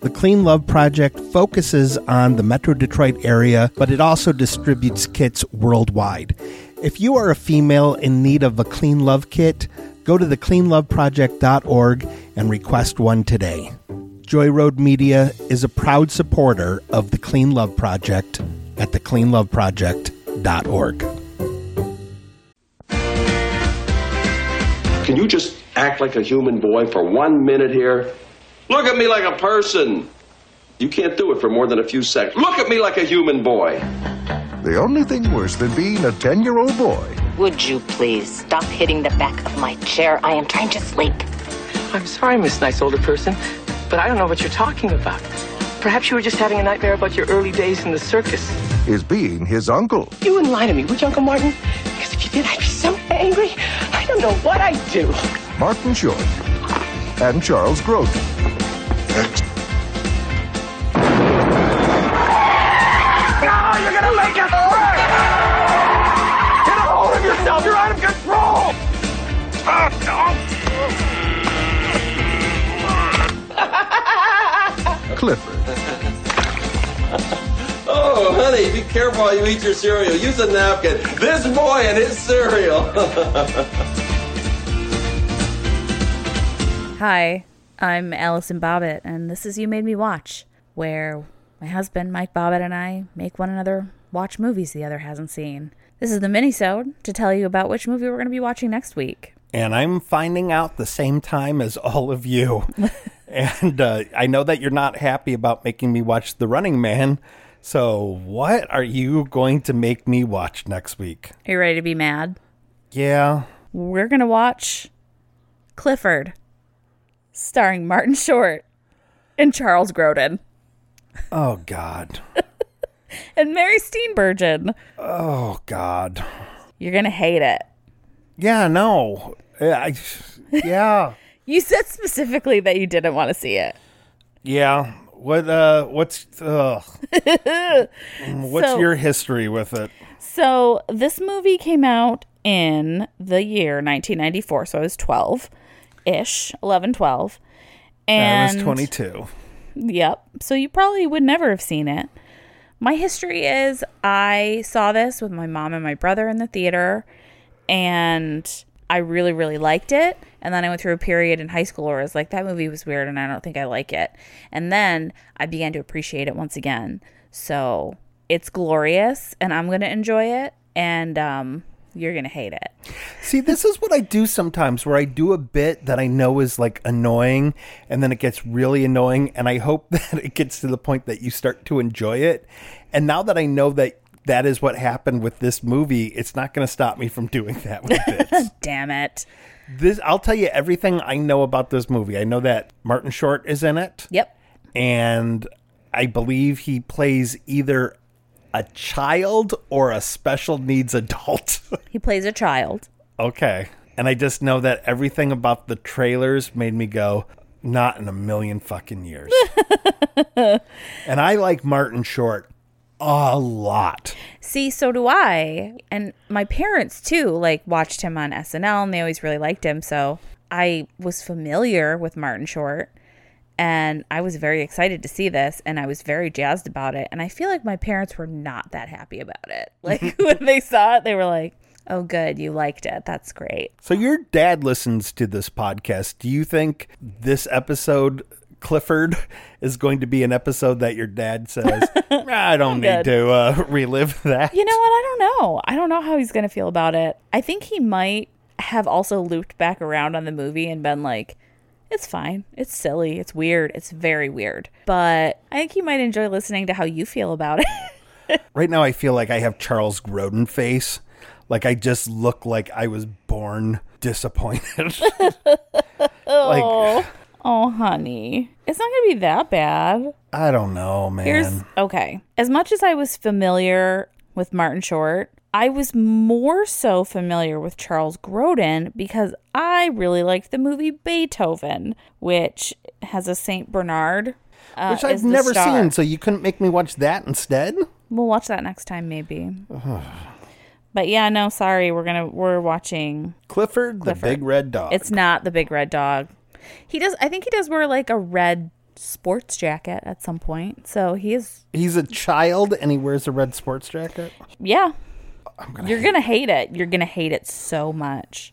The Clean Love Project focuses on the Metro Detroit area, but it also distributes kits worldwide. If you are a female in need of a Clean Love kit, go to thecleanloveproject.org and request one today. Joy Road Media is a proud supporter of the Clean Love Project at thecleanloveproject.org. Can you just act like a human boy for one minute here? Look at me like a person. You can't do it for more than a few seconds. Look at me like a human boy. The only thing worse than being a 10 year old boy. Would you please stop hitting the back of my chair? I am trying to sleep. I'm sorry, Miss Nice Older Person, but I don't know what you're talking about. Perhaps you were just having a nightmare about your early days in the circus. Is being his uncle. You wouldn't lie to me, would you, Uncle Martin? Because if you did, I'd be so angry. I don't know what I'd do. Martin Short. And Charles Grodin. No, you're gonna make us work! Get a hold of yourself! You're out of control! Clifford. Oh, honey, be careful while you eat your cereal. Use a napkin. This boy and his cereal. Hi, I'm Allison Bobbitt, and this is You Made Me Watch, where my husband, Mike Bobbitt, and I make one another watch movies the other hasn't seen. This is the minisode to tell you about which movie we're going to be watching next week. And I'm finding out the same time as all of you. and uh, I know that you're not happy about making me watch The Running Man. So, what are you going to make me watch next week? Are you ready to be mad? Yeah. We're going to watch Clifford, starring Martin Short and Charles Grodin Oh, God. and Mary Steenburgen. Oh, God. You're going to hate it. Yeah, no. I, yeah. You said specifically that you didn't want to see it. Yeah. What, uh, what's, what's So- your history with it? So this movie came out in the year 1994, so I was 12 ish, 11, 12. I And was 22. Yep. So you probably would never have seen it. My history is I saw this with my mom and my brother in the theater, and I really, really liked it. And then I went through a period in high school where I was like, that movie was weird and I don't think I like it. And then I began to appreciate it once again. So it's glorious and I'm going to enjoy it. And um, you're going to hate it. See, this is what I do sometimes where I do a bit that I know is like annoying and then it gets really annoying and I hope that it gets to the point that you start to enjoy it. And now that I know that that is what happened with this movie, it's not going to stop me from doing that with. Damn it. this I'll tell you everything I know about this movie. I know that Martin Short is in it Yep. and I believe he plays either a child or a special needs adult. He plays a child. Okay. And I just know that everything about the trailers made me go, not in a million fucking years. and I like Martin Short a lot. See, so do I. And my parents too, like watched him on SNL and they always really liked him. So I was familiar with Martin Short and I was very excited to see this and I was very jazzed about it. And I feel like my parents were not that happy about it. Like when they saw it, they were like, oh, good, you liked it. That's great. So your dad listens to this podcast. Do you think this episode, Clifford, is going to be an episode that your dad says, I don't need to uh, relive that? You know what? I don't know. I don't know how he's going to feel about it. I think he might have also looped back around on the movie and been like, it's fine. It's silly. It's weird. It's very weird. But I think you might enjoy listening to how you feel about it. Right now, I feel like I have Charles Grodin face. Like I just look like I was born disappointed. like Oh, honey. It's not going to be that bad. I don't know, man. Here's okay. As much as I was familiar with Martin Short, I was more so familiar with Charles Grodin because I really liked the movie Beethoven, which has a Saint Bernard. Uh, Which I've never star. seen, so you couldn't make me watch that instead? We'll watch that next time, maybe. but yeah, no, sorry. We're gonna we're watching. Clifford, the big red dog. It's not the big red dog. He does. I think he does wear like a red sports jacket at some point. So he is. He's a child and he wears a red sports jacket. Yeah. You're gonna hate it. You're gonna hate it so much.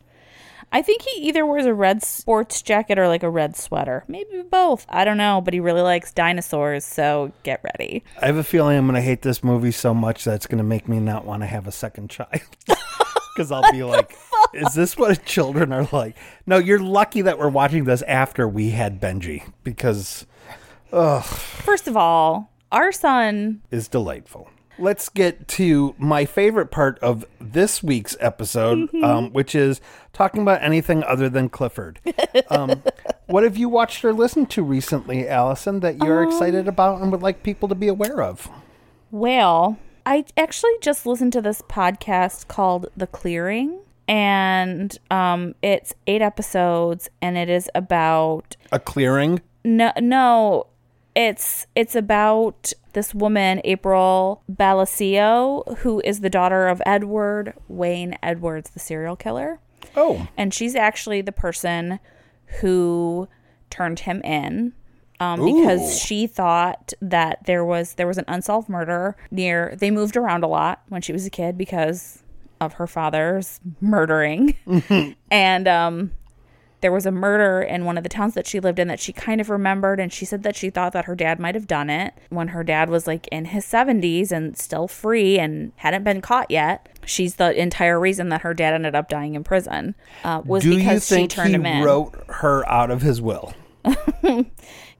I think he either wears a red sports jacket or like a red sweater. Maybe both. I don't know, but he really likes dinosaurs, so get ready. I have a feeling I'm going to hate this movie so much that it's going to make me not want to have a second child. Because I'll be like, is this what children are like? No, you're lucky that we're watching this after we had Benji because First of all, our son is delightful. Let's get to my favorite part of this week's episode, um, which is talking about anything other than Clifford. Um, what have you watched or listened to recently, Allison, that you're excited about and would like people to be aware of? Well, I actually just listened to this podcast called The Clearing, and um, it's eight episodes, and it is about A clearing? no, no, it's it's about this woman, April Balascio, who is the daughter of Edward Wayne Edwards, the serial killer, Oh, and she's actually the person who turned him in um, because she thought that there was there was an unsolved murder near. They moved around a lot when she was a kid because of her father's murdering, and um, there was a murder in one of the towns that she lived in that she kind of remembered and she said that she thought that her dad might have done it. When her dad was like in his 70s and still free and hadn't been caught yet she's the entire reason that her dad ended up dying in prison uh, was do because she turned he him in. wrote her out of his will?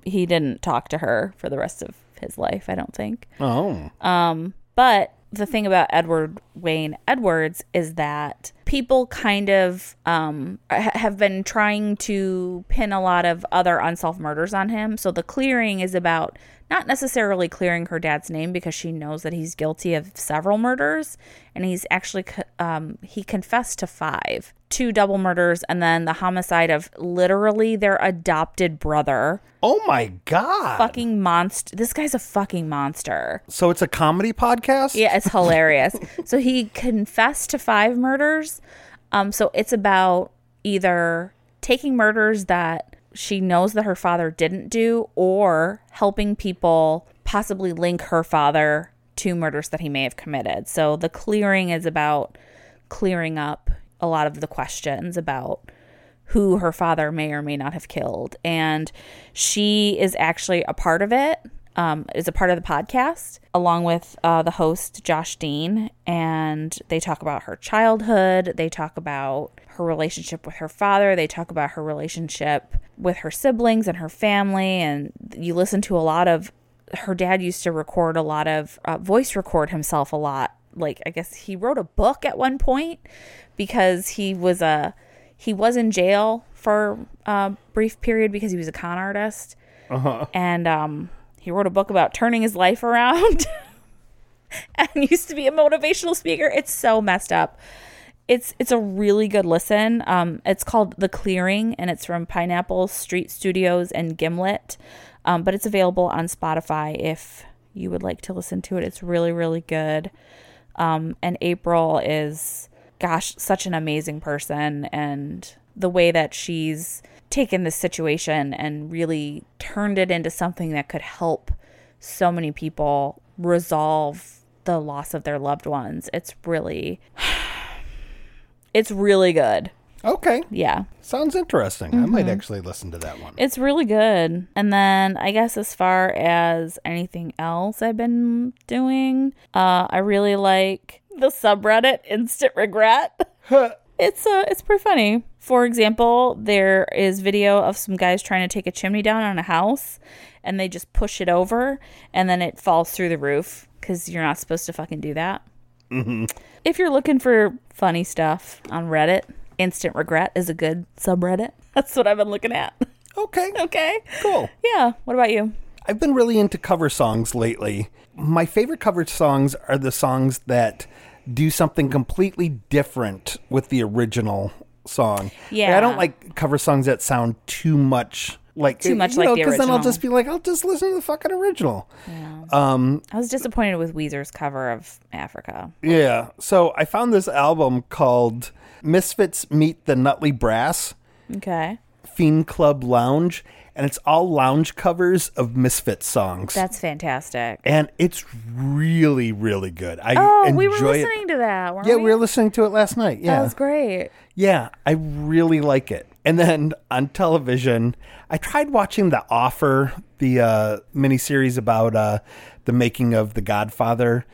he didn't talk to her for the rest of his life i don't think. Oh, um But the thing about Edward Wayne Edwards is that people kind of um, have been trying to pin a lot of other unsolved murders on him. So the clearing is about not necessarily clearing her dad's name because she knows that he's guilty of several murders, and he's actually um, he confessed to five, two double murders, and then the homicide of literally their adopted brother. oh my God! Fucking monster! This guy's a fucking monster. So it's a comedy podcast. Yeah, it's hilarious. so he confessed to five murders. Um, so it's about either taking murders that she knows that her father didn't do, or helping people possibly link her father to murders that he may have committed. So the clearing is about clearing up a lot of the questions about who her father may or may not have killed. And she is actually a part of it, um, is a part of the podcast, along with uh, the host, Josh Dean. And they talk about her childhood. They talk about her relationship with her father. They talk about her relationship with her siblings and her family. And you listen to a lot of her dad used to record a lot of uh, voice record himself a lot. Like, I guess he wrote a book at one point because he was a he was in jail for a brief period because he was a con artist. uh-huh. And um, he wrote a book about turning his life around and used to be a motivational speaker. It's so messed up. It's it's a really good listen. Um, it's called The Clearing, and it's from Pineapple Street Studios and Gimlet. Um, but it's available on Spotify if you would like to listen to it. It's really really good. Um, and April is, gosh, such an amazing person, and the way that she's taken this situation and really turned it into something that could help so many people resolve the loss of their loved ones. It's really it's really good. Okay, Yeah. sounds interesting. I Mm-hmm. might actually listen to that one. It's really good. And then I guess as far as anything else I've been doing, uh I really like the subreddit Instant Regret. it's uh it's pretty funny. For example, there is video of some guys trying to take a chimney down on a house and they just push it over and then it falls through the roof cuz you're not supposed to fucking do that. If you're looking for funny stuff on Reddit, Instant Regret is a good subreddit. That's what I've been looking at. Okay. Okay. Cool. Yeah. What about you? I've been really into cover songs lately. My favorite cover songs are the songs that do something completely different with the original song. Yeah. I don't like cover songs that sound too much like Too much you like know, the then I'll just be like, I'll just listen to the fucking original. Um, I was disappointed with Weezer's cover of Africa. Yeah. So I found this album called Misfits Meet the Nutley Brass Okay. Fiend Club Lounge, and it's all lounge covers of Misfits songs. That's fantastic. and it's really, really good. I Oh, we were it. listening to that. Weren't Yeah, we we were listening to it last night. Yeah, That was great. Yeah, I really like it. And then on television, I tried watching The Offer, the uh, miniseries about uh, the making of The Godfather.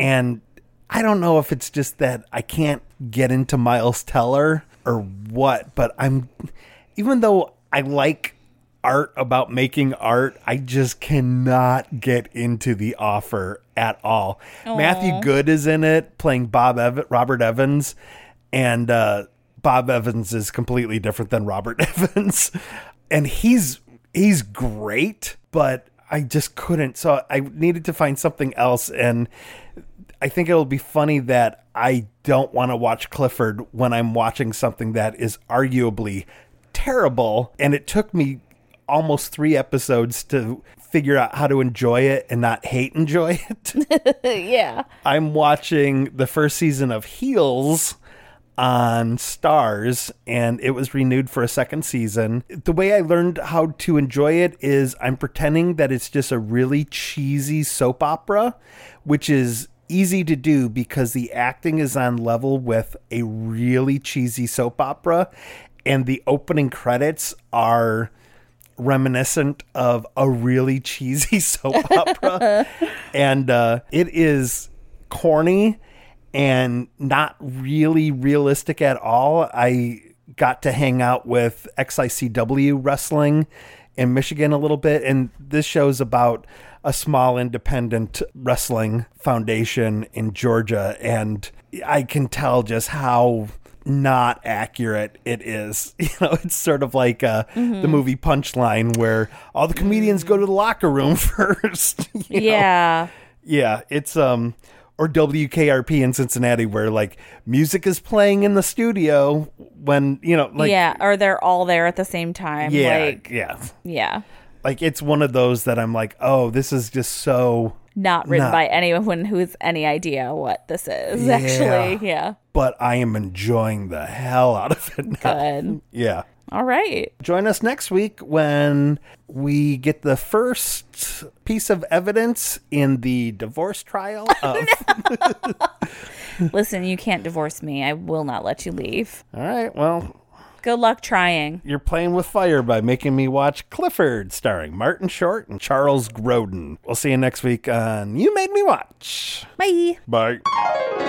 And I don't know if it's just that I can't get into Miles Teller or what, but I'm, even though I like art about making art, I just cannot get into The Offer at all. Matthew Goode is in it playing Bob Ev- Robert Evans, and uh, Bob Evans is completely different than Robert Evans, and he's he's great, but I just couldn't. So I needed to find something else, and I think it'll be funny that I don't want to watch Clifford when I'm watching something that is arguably terrible, and it took me almost three episodes to figure out how to enjoy it and not hate enjoy it. yeah. I'm watching the first season of Heels on Starz and it was renewed for a second season. The way I learned how to enjoy it is I'm pretending that it's just a really cheesy soap opera, which is easy to do because the acting is on level with a really cheesy soap opera and the opening credits are reminiscent of a really cheesy soap opera and uh, it is corny and not really realistic at all i got to hang out with xicw wrestling in michigan a little bit and this show's about a small independent wrestling foundation in georgia and i can tell just how not accurate it is. You know, it's sort of like uh, the movie Punchline where all the comedians go to the locker room first. you know? Yeah. Yeah, it's um or WKRP in Cincinnati where like music is playing in the studio when, you know, like yeah. Or they're all there at the same time. yeah, Like, yeah. yeah. Like it's one of those that I'm like, "Oh, this is just so Not written Not- by anyone who's any idea what this is, Yeah. actually. Yeah. but I am enjoying the hell out of it now. Good. Yeah. All right. Join us next week when we get the first piece of evidence in the divorce trial of. Listen, you can't divorce me. I will not let you leave. All right, well, Good luck trying. you're playing with fire by making me watch Clifford, starring Martin Short and Charles Grodin. We'll see you next week on You Made Me Watch. Bye. Bye.